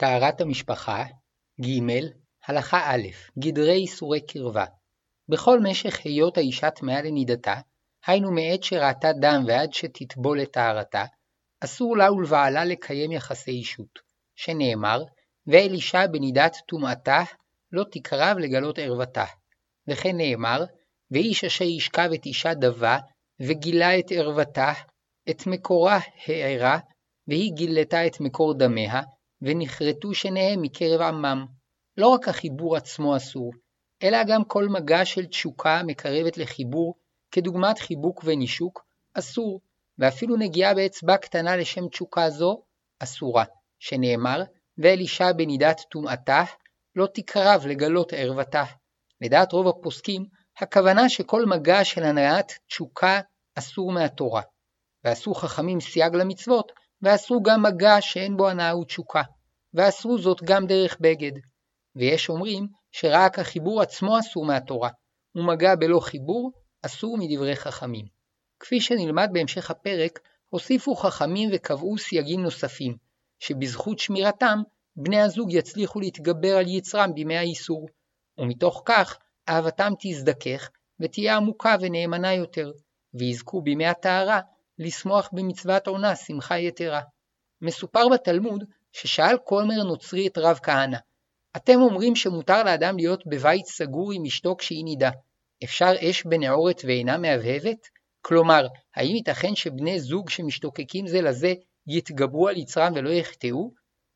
טהרת המשפחה ג. הלכה א' גדרי איסורי קרבה בכל משך היות האישה טמאה לנידתה, היינו מעת שראתה דם ועד שתטבול לטהרתה, אסור לה ולבעלה לקיים יחסי אישות, שנאמר, ואל אישה בנידת טומאתה לא תקרב לגלות ערוותה. וכן נאמר, ואיש אשר ישכב את אישה דבה, וגילה את ערוותה, את מקורה הארה, והיא גילתה את מקור דמיה, ונכרתו שניהם מקרב עמם. לא רק החיבור עצמו אסור, אלא גם כל מגע של תשוקה המקרבת לחיבור, כדוגמת חיבוק ונישוק, אסור, ואפילו נגיעה באצבע קטנה לשם תשוקה זו, אסורה, שנאמר, ואל אישה בנידת טומאתה, לא תקרב לגלות ערוותה. לדעת רוב הפוסקים, הכוונה שכל מגע של הנעת תשוקה אסור מהתורה. ועשו חכמים סייג למצוות, ואסרו גם מגע שאין בו הנאה ותשוקה, ואסרו זאת גם דרך בגד. ויש אומרים שרק החיבור עצמו אסור מהתורה, ומגע בלא חיבור אסור מדברי חכמים. כפי שנלמד בהמשך הפרק, הוסיפו חכמים וקבעו סייגים נוספים, שבזכות שמירתם, בני הזוג יצליחו להתגבר על יצרם בימי האיסור, ומתוך כך אהבתם תזדכך ותהיה עמוקה ונאמנה יותר, ויזכו בימי הטהרה לשמוח במצוות עונה שמחה יתרה. מסופר בתלמוד ששאל כומר נוצרי את רב כהנא, אתם אומרים שמותר לאדם להיות בבית סגור עם אשתו כשהיא נידה, אפשר אש בנעורת ואינה מהבהבת? כלומר, האם ייתכן שבני זוג שמשתוקקים זה לזה יתגברו על יצרם ולא יחטאו?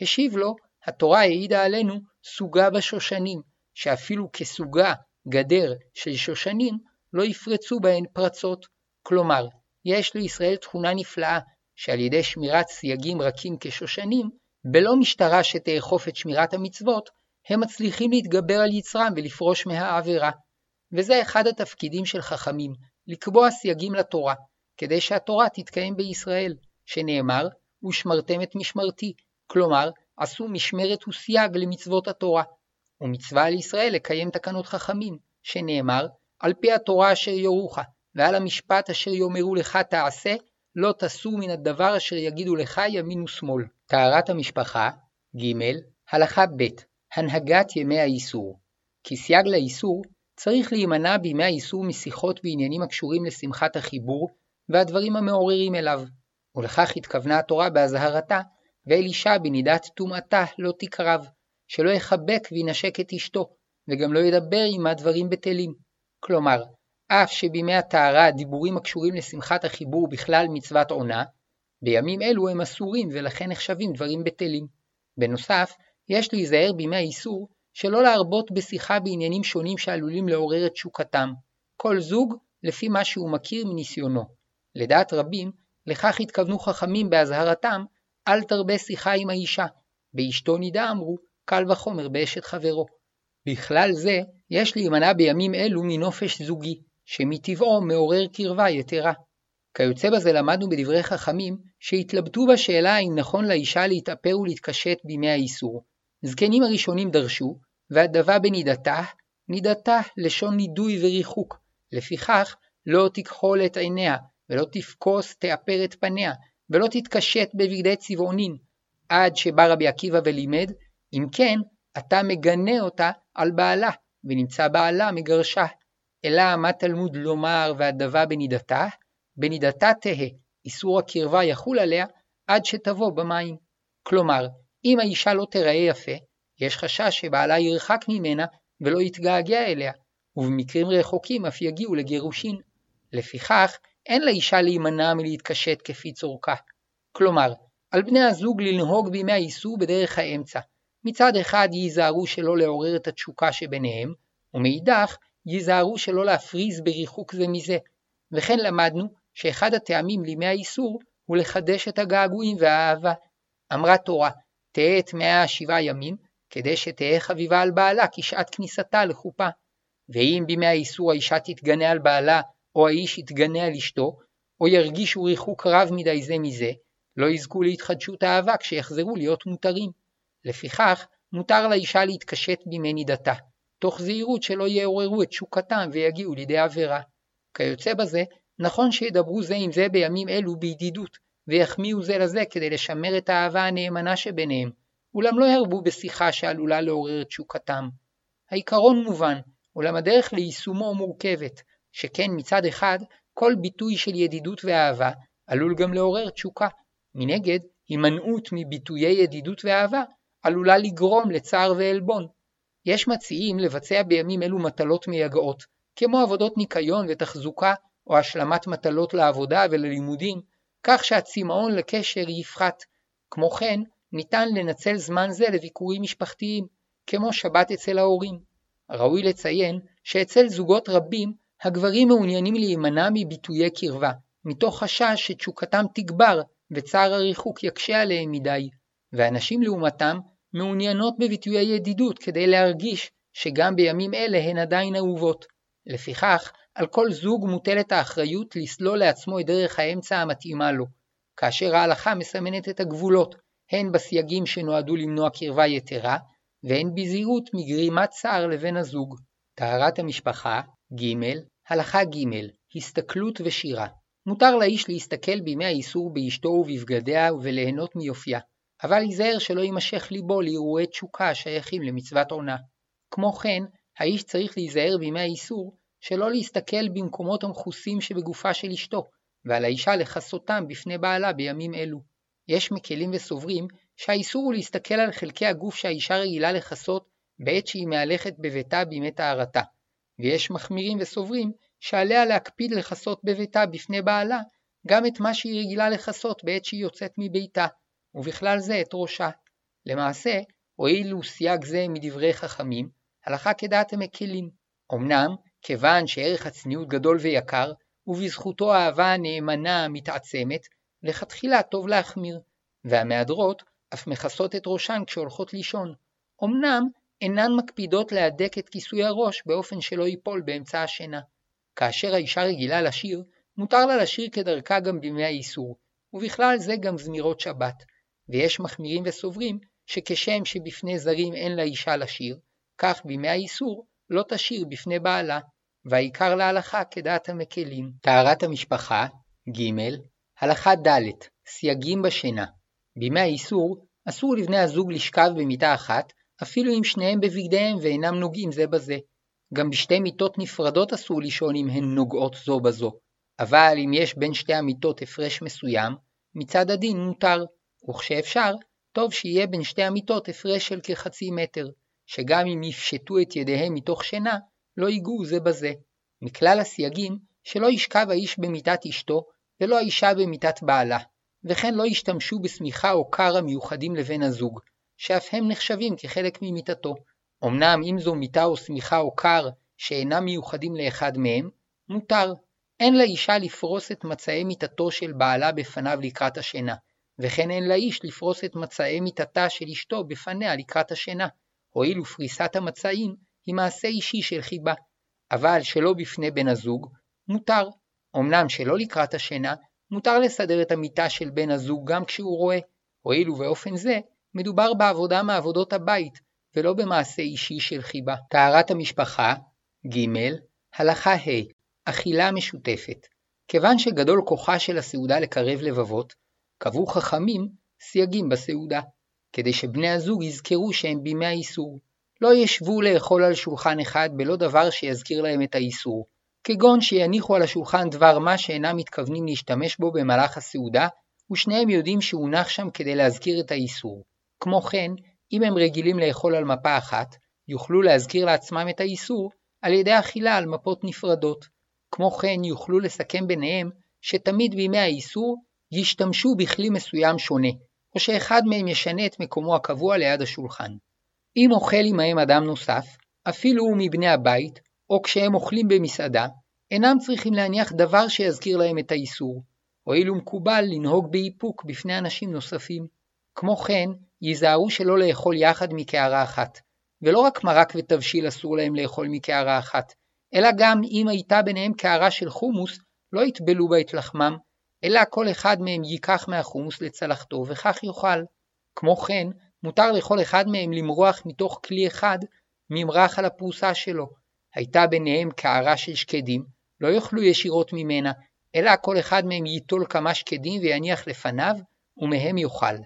השיב לו, התורה העידה עלינו סוגה בשושנים, שאפילו כסוגה, גדר, של שושנים, לא יפרצו בהן פרצות. כלומר, יש לישראל תכונה נפלאה, שעל ידי שמירת סייגים רכים כשושנים, בלא משטרה שתאכוף את שמירת המצוות, הם מצליחים להתגבר על יצרם ולפרוש מהעבירה. וזה אחד התפקידים של חכמים, לקבוע סייגים לתורה, כדי שהתורה תתקיים בישראל, שנאמר, ושמרתם את משמרתי, כלומר, עשו משמרת וסייג למצוות התורה. ומצווה על ישראל לקיים תקנות חכמים, שנאמר, על פי התורה אשר יורוך, ועל המשפט אשר יאמרו לך תעשה, לא תסור מן הדבר אשר יגידו לך ימין ושמאל. טהרת המשפחה ג. הלכה ב' הנהגת ימי האיסור כסייג לאיסור צריך להימנע בימי האיסור משיחות בעניינים הקשורים לשמחת החיבור והדברים המעוררים אליו, ולכך התכוונה התורה באזהרתה, ואל אישה בנידת טומאתה לא תקרב, שלא יחבק וינשק את אשתו, וגם לא ידבר עמה דברים בטלים. כלומר, אף שבימי הטהרה הדיבורים הקשורים לשמחת החיבור בכלל מצוות עונה, בימים אלו הם אסורים ולכן נחשבים דברים בטלים. בנוסף, יש להיזהר בימי האיסור שלא להרבות בשיחה בעניינים שונים שעלולים לעורר את תשוקתם, כל זוג לפי מה שהוא מכיר מניסיונו. לדעת רבים, לכך התכוונו חכמים באזהרתם, אל תרבה שיחה עם האישה. באשתו נידה אמרו, קל וחומר באשת חברו. בכלל זה, יש להימנע בימים אלו מנופש זוגי, שמטבעו מעורר קרבה יתרה. כיוצא בזה למדנו בדברי חכמים, שהתלבטו בשאלה האם נכון לאישה להתאפר ולהתקשט בימי האיסור. זקנים הראשונים דרשו, והדבה בנידתה, נידתה לשון נידוי וריחוק. לפיכך, לא תכחול את עיניה, ולא תפקוס תאפר את פניה, ולא תתקשט בבגדי צבעונין, עד שבא רבי עקיבא ולימד, אם כן, אתה מגנה אותה על בעלה, ונמצא בעלה מגרשה. אלא מה תלמוד לומר והדבה בנידתה? בנידתה תהא, איסור הקרבה יחול עליה עד שתבוא במים. כלומר, אם האישה לא תיראה יפה, יש חשש שבעלה ירחק ממנה ולא יתגעגע אליה, ובמקרים רחוקים אף יגיעו לגירושין. לפיכך, אין לאישה להימנע מלהתקשט כפי צורכה. כלומר, על בני הזוג לנהוג בימי האיסור בדרך האמצע. מצד אחד ייזהרו שלא לעורר את התשוקה שביניהם, ומאידך ייזהרו שלא להפריז בריחוק זה מזה. וכן למדנו שאחד הטעמים לימי האיסור הוא לחדש את הגעגועים והאהבה. אמרה תורה, תהא את מאה השבעה ימים, כדי שתהא חביבה על בעלה כשעת כניסתה לחופה. ואם בימי האיסור האישה תתגנה על בעלה, או האיש יתגנה על אשתו, או ירגישו ריחוק רב מדי זה מזה, לא יזכו להתחדשות אהבה כשיחזרו להיות מותרים. לפיכך, מותר לאישה להתקשט בימי נידתה, תוך זהירות שלא יעוררו את תשוקתם ויגיעו לידי עבירה. כיוצא בזה, נכון שידברו זה עם זה בימים אלו בידידות, ויחמיאו זה לזה כדי לשמר את האהבה הנאמנה שביניהם, אולם לא ירבו בשיחה שעלולה לעורר תשוקתם. העיקרון מובן, אולם הדרך ליישומו מורכבת, שכן מצד אחד, כל ביטוי של ידידות ואהבה עלול גם לעורר תשוקה. מנגד, הימנעות מביטויי ידידות ואהבה עלולה לגרום לצער ועלבון. יש מציעים לבצע בימים אלו מטלות מייגעות, כמו עבודות ניקיון ותחזוקה או השלמת מטלות לעבודה וללימודים, כך שהצמאון לקשר יפחת. כמו כן, ניתן לנצל זמן זה לביקורים משפחתיים, כמו שבת אצל ההורים. ראוי לציין שאצל זוגות רבים, הגברים מעוניינים להימנע מביטויי קרבה, מתוך חשש שתשוקתם תגבר וצער הריחוק יקשה עליהם מדי, והנשים לעומתם מעוניינות בביטויי ידידות כדי להרגיש שגם בימים אלה הן עדיין אהובות. לפיכך, על כל זוג מוטלת האחריות לסלול לעצמו את דרך האמצע המתאימה לו, כאשר ההלכה מסמנת את הגבולות, הן בסייגים שנועדו למנוע קרבה יתרה, והן בזהירות מגרימת צער לבן הזוג. טהרת המשפחה, ג. הלכה ג. הסתכלות ושירה. מותר לאיש להסתכל בימי האיסור באשתו ובבגדיה וליהנות מיופייה, אבל ייזהר שלא יימשך ליבו לאירועי תשוקה השייכים למצוות עונה. כמו כן, האיש צריך להיזהר בימי האיסור שלא להסתכל במקומות המכוסים שבגופה של אשתו, ועל האישה לכסותם בפני בעלה בימים אלו. יש מקלים וסוברים שהאיסור הוא להסתכל על חלקי הגוף שהאישה רגילה לכסות בעת שהיא מהלכת בביתה בימי טהרתה, ויש מחמירים וסוברים שעליה להקפיד לכסות בביתה בפני בעלה גם את מה שהיא רגילה לכסות בעת שהיא יוצאת מביתה, ובכלל זה את ראשה. למעשה, הואיל סייג זה מדברי חכמים, הלכה כדעת המקלים. אמנם, כיוון שערך הצניעות גדול ויקר, ובזכותו האהבה הנאמנה המתעצמת, לכתחילה טוב להחמיר, והמהדרות אף מכסות את ראשן כשהולכות לישון. אמנם אינן מקפידות להדק את כיסוי הראש באופן שלא ייפול באמצע השינה. כאשר האישה רגילה לשיר, מותר לה לשיר כדרכה גם בימי האיסור, ובכלל זה גם זמירות שבת. ויש מחמירים וסוברים שכשם שבפני זרים אין לאישה לשיר, כך בימי האיסור לא תשיר בפני בעלה, והעיקר להלכה כדעת המקלים. טהרת המשפחה, ג. הלכה ד' סייגים בשינה. בימי האיסור אסור לבני הזוג לשכב במיטה אחת, אפילו אם שניהם בבגדיהם ואינם נוגעים זה בזה. גם בשתי מיטות נפרדות אסור לישון אם הן נוגעות זו בזו. אבל אם יש בין שתי המיטות הפרש מסוים, מצד הדין מותר, וכשאפשר, טוב שיהיה בין שתי המיטות הפרש של כחצי מטר, שגם אם יפשטו את ידיהם מתוך שינה, לא ייגעו זה בזה. מכלל הסייגים, שלא ישכב האיש במיטת אשתו, ולא האישה במיטת בעלה, וכן לא ישתמשו בשמיכה או קר המיוחדים לבן הזוג, שאף הם נחשבים כחלק ממיטתו. אמנם אם זו מיטה או שמיכה או קר שאינם מיוחדים לאחד מהם, מותר. אין לאישה לפרוס את מצעי מיטתו של בעלה בפניו לקראת השינה, וכן אין לאיש לפרוס את מצעי מיטתה של אשתו בפניה לקראת השינה, הואיל ופריסת המצעים היא מעשה אישי של חיבה. אבל שלא בפני בן הזוג, מותר. אמנם שלא לקראת השינה, מותר לסדר את המיטה של בן הזוג גם כשהוא רואה, הואיל ובאופן זה מדובר בעבודה מעבודות הבית, ולא במעשה אישי של חיבה. טהרת המשפחה, ג. הלכה ה' אכילה משותפת. כיוון שגדול כוחה של הסעודה לקרב לבבות, קבעו חכמים סייגים בסעודה, כדי שבני הזוג יזכרו שהם בימי האיסור. לא ישבו לאכול על שולחן אחד בלא דבר שיזכיר להם את האיסור, כגון שיניחו על השולחן דבר מה שאינם מתכוונים להשתמש בו במהלך הסעודה, ושניהם יודעים שהונח שם כדי להזכיר את האיסור. כמו כן, אם הם רגילים לאכול על מפה אחת, יוכלו להזכיר לעצמם את האיסור על ידי אכילה על מפות נפרדות. כמו כן, יוכלו לסכם ביניהם שתמיד בימי האיסור ישתמשו בכלי מסוים שונה, או שאחד מהם ישנה את מקומו הקבוע ליד השולחן. אם אוכל עמהם אדם נוסף, אפילו הוא מבני הבית, או כשהם אוכלים במסעדה, אינם צריכים להניח דבר שיזכיר להם את האיסור, הואיל ומקובל לנהוג באיפוק בפני אנשים נוספים. כמו כן, ייזהרו שלא לאכול יחד מקערה אחת, ולא רק מרק ותבשיל אסור להם לאכול מקערה אחת, אלא גם אם הייתה ביניהם קערה של חומוס, לא יטבלו בה את לחמם, אלא כל אחד מהם ייקח מהחומוס לצלחתו וכך יאכל. כמו כן, מותר לכל אחד מהם למרוח מתוך כלי אחד ממרח על הפרוסה שלו. הייתה ביניהם קערה של שקדים, לא יאכלו ישירות ממנה, אלא כל אחד מהם ייטול כמה שקדים ויניח לפניו, ומהם יאכל.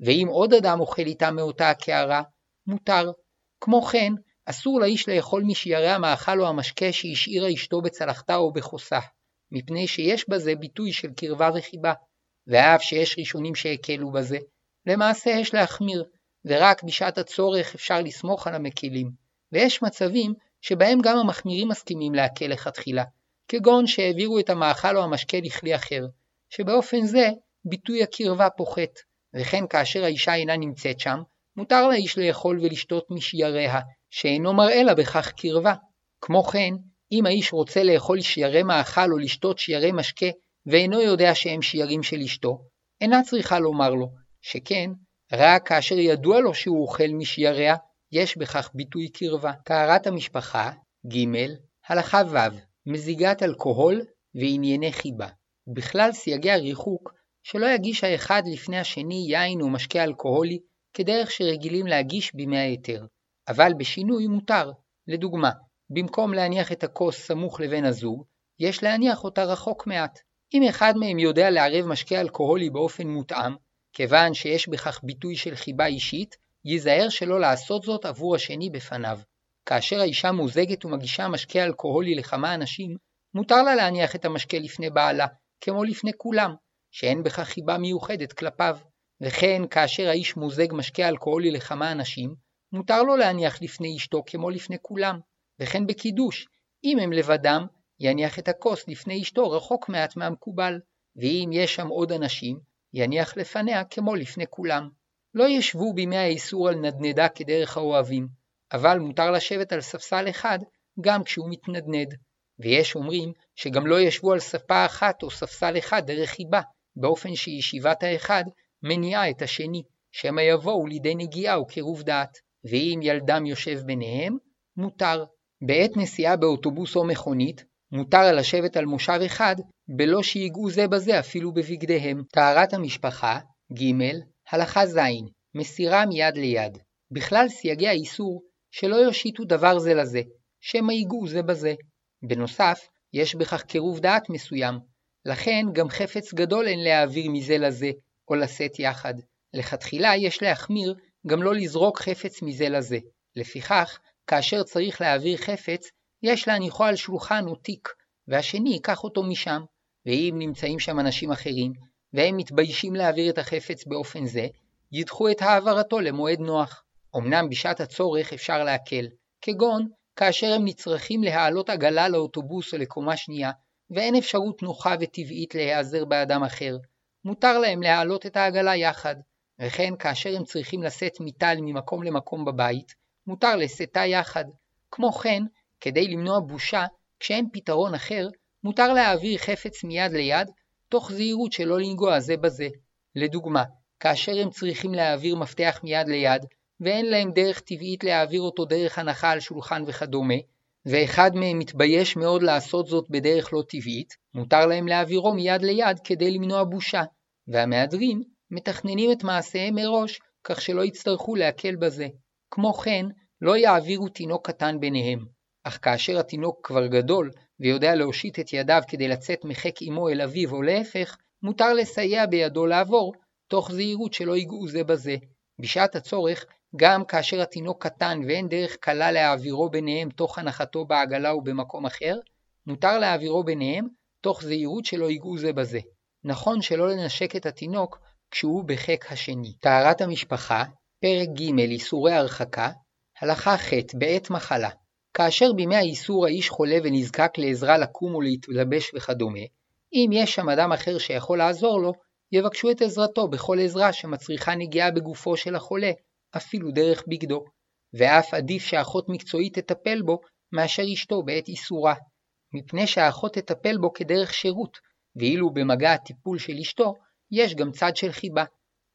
ואם עוד אדם אוכל איתה מאותה הקערה, מותר. כמו כן, אסור לאיש לאכול משיירי המאכל או המשקה שהשאירה אשתו בצלחתה או בחוסה, מפני שיש בזה ביטוי של קרבה וחיבה, ואף שיש ראשונים שהקלו בזה, למעשה יש להחמיר, ורק בשעת הצורך אפשר לסמוך על המקילים, ויש מצבים שבהם גם המחמירים מסכימים להקל לכתחילה, כגון שהעבירו את המאכל או המשקה לכלי אחר, שבאופן זה ביטוי הקרבה פוחת, וכן כאשר האישה אינה נמצאת שם, מותר לאיש לאכול ולשתות משייריה, שאינו מראה לה בכך קרבה. כמו כן, אם האיש רוצה לאכול שיירי מאכל או לשתות שיירי משקה, ואינו יודע שהם שיירים של אשתו, אינה צריכה לומר לו, שכן, רק כאשר ידוע לו שהוא אוכל משייריה, יש בכך ביטוי קרבה. טהרת המשפחה, ג. הלכה ו' מזיגת אלכוהול וענייני חיבה. בכלל סייגי הריחוק, שלא יגיש האחד לפני השני יין או משקה אלכוהולי, כדרך שרגילים להגיש בימי ההיתר. אבל בשינוי מותר. לדוגמה, במקום להניח את הכוס סמוך לבן הזוג, יש להניח אותה רחוק מעט. אם אחד מהם יודע לערב משקה אלכוהולי באופן מותאם, כיוון שיש בכך ביטוי של חיבה אישית, ייזהר שלא לעשות זאת עבור השני בפניו. כאשר האישה מוזגת ומגישה משקה אלכוהולי לכמה אנשים, מותר לה להניח את המשקה לפני בעלה, כמו לפני כולם, שאין בכך חיבה מיוחדת כלפיו. וכן כאשר האיש מוזג משקה אלכוהולי לכמה אנשים, מותר לו להניח לפני אשתו כמו לפני כולם. וכן בקידוש, אם הם לבדם, יניח את הכוס לפני אשתו רחוק מעט מהמקובל, ואם יש שם עוד אנשים, יניח לפניה כמו לפני כולם. לא ישבו בימי האיסור על נדנדה כדרך האוהבים, אבל מותר לשבת על ספסל אחד גם כשהוא מתנדנד. ויש אומרים שגם לא ישבו על ספה אחת או ספסל אחד דרך חיבה, באופן שישיבת האחד מניעה את השני, שמא יבואו לידי נגיעה או קירוב דעת. ואם ילדם יושב ביניהם, מותר. בעת נסיעה באוטובוס או מכונית, מותר לשבת על מושב אחד, בלא שיגעו זה בזה אפילו בבגדיהם. טהרת המשפחה, ג. הלכה ז. מסירה מיד ליד. בכלל סייגי האיסור שלא יושיטו דבר זה לזה, שמא ייגעו זה בזה. בנוסף, יש בכך קירוב דעת מסוים, לכן גם חפץ גדול אין להעביר מזה לזה, או לשאת יחד. לכתחילה יש להחמיר גם לא לזרוק חפץ מזה לזה. לפיכך, כאשר צריך להעביר חפץ, יש להניחו על שולחן או תיק, והשני ייקח אותו משם. ואם נמצאים שם אנשים אחרים, והם מתביישים להעביר את החפץ באופן זה, ידחו את העברתו למועד נוח. אמנם בשעת הצורך אפשר להקל, כגון כאשר הם נצרכים להעלות עגלה לאוטובוס או לקומה שנייה, ואין אפשרות נוחה וטבעית להיעזר באדם אחר. מותר להם להעלות את העגלה יחד, וכן כאשר הם צריכים לשאת מיטל ממקום למקום בבית, מותר לשאתה יחד. כמו כן, כדי למנוע בושה, כשאין פתרון אחר, מותר להעביר חפץ מיד ליד, תוך זהירות שלא לנגוע זה בזה. לדוגמה, כאשר הם צריכים להעביר מפתח מיד ליד, ואין להם דרך טבעית להעביר אותו דרך הנחה על שולחן וכדומה, ואחד מהם מתבייש מאוד לעשות זאת בדרך לא טבעית, מותר להם להעבירו מיד ליד כדי למנוע בושה, והמהדרים מתכננים את מעשיהם מראש, כך שלא יצטרכו להקל בזה. כמו כן, לא יעבירו תינוק קטן ביניהם, אך כאשר התינוק כבר גדול ויודע להושיט את ידיו כדי לצאת מחק אמו אל אביו או להפך, מותר לסייע בידו לעבור, תוך זהירות שלא ייגעו זה בזה. בשעת הצורך, גם כאשר התינוק קטן ואין דרך קלה להעבירו ביניהם תוך הנחתו בעגלה או במקום אחר, מותר להעבירו ביניהם תוך זהירות שלא ייגעו זה בזה. נכון שלא לנשק את התינוק כשהוא בחק השני. טהרת המשפחה, פרק ג' איסורי הרחקה, הלכה ח' בעת מחלה. כאשר בימי האיסור האיש חולה ונזקק לעזרה לקום ולהתלבש וכדומה, אם יש שם אדם אחר שיכול לעזור לו, יבקשו את עזרתו בכל עזרה שמצריכה נגיעה בגופו של החולה, אפילו דרך בגדו, ואף עדיף שאחות מקצועית תטפל בו מאשר אשתו בעת איסורה, מפני שהאחות תטפל בו כדרך שירות, ואילו במגע הטיפול של אשתו, יש גם צד של חיבה.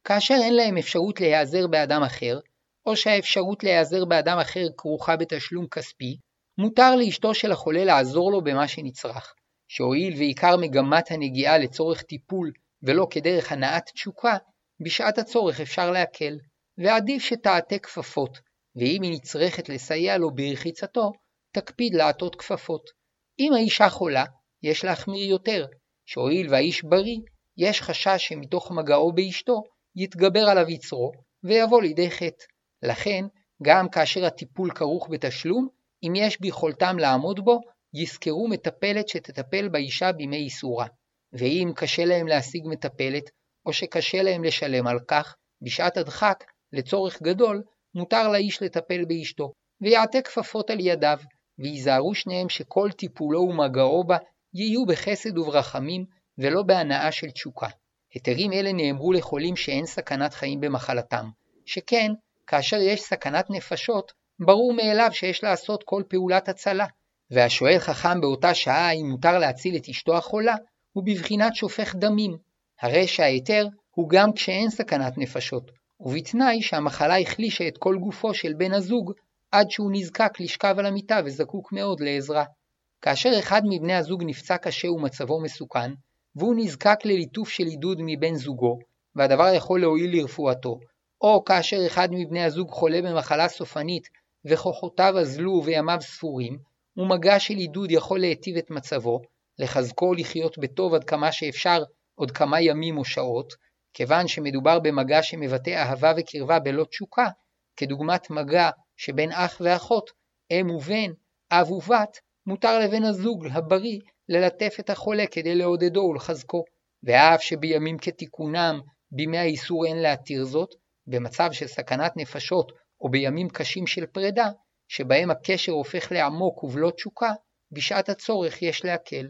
כאשר אין להם אפשרות להיעזר באדם אחר, או שהאפשרות להיעזר באדם אחר כרוכה בתשלום כספי, מותר לאשתו של החולה לעזור לו במה שנצרך, שהואיל ועיקר מגמת הנגיעה לצורך טיפול ולא כדרך הנעת תשוקה, בשעת הצורך אפשר להקל, ועדיף שתעטה כפפות, ואם היא נצרכת לסייע לו ברחיצתו, תקפיד לעטות כפפות. אם האישה חולה, יש להחמיר יותר, שהואיל והאיש בריא, יש חשש שמתוך מגעו באשתו יתגבר עליו יצרו, ויבוא לידי חטא. לכן, גם כאשר הטיפול כרוך בתשלום, אם יש ביכולתם לעמוד בו, יזכרו מטפלת שתטפל באישה בימי איסורה. ואם קשה להם להשיג מטפלת, או שקשה להם לשלם על כך, בשעת הדחק, לצורך גדול, מותר לאיש לטפל באשתו, ויעטה כפפות על ידיו, וייזהרו שניהם שכל טיפולו ומגעו בה יהיו בחסד וברחמים, ולא בהנאה של תשוקה. היתרים אלה נאמרו לחולים שאין סכנת חיים במחלתם, שכן, כאשר יש סכנת נפשות, ברור מאליו שיש לעשות כל פעולת הצלה, והשואל חכם באותה שעה אם מותר להציל את אשתו החולה, הוא בבחינת שופך דמים. הרי שההיתר הוא גם כשאין סכנת נפשות, ובתנאי שהמחלה החלישה את כל גופו של בן הזוג, עד שהוא נזקק לשכב על המיטה וזקוק מאוד לעזרה. כאשר אחד מבני הזוג נפצע קשה ומצבו מסוכן, והוא נזקק לליטוף של עידוד מבן זוגו, והדבר יכול להועיל לרפואתו, או כאשר אחד מבני הזוג חולה במחלה סופנית וכוחותיו אזלו וימיו ספורים, ומגע של עידוד יכול להיטיב את מצבו, לחזקו לחיות בטוב עד כמה שאפשר עוד כמה ימים או שעות, כיוון שמדובר במגע שמבטא אהבה וקרבה בלא תשוקה, כדוגמת מגע שבין אח ואחות, אם ובן, אב ובת, מותר לבן הזוג הבריא ללטף את החולה כדי לעודדו ולחזקו, ואף שבימים כתיקונם, בימי האיסור אין להתיר זאת, במצב של סכנת נפשות או בימים קשים של פרידה, שבהם הקשר הופך לעמוק ובלא תשוקה, בשעת הצורך יש להקל.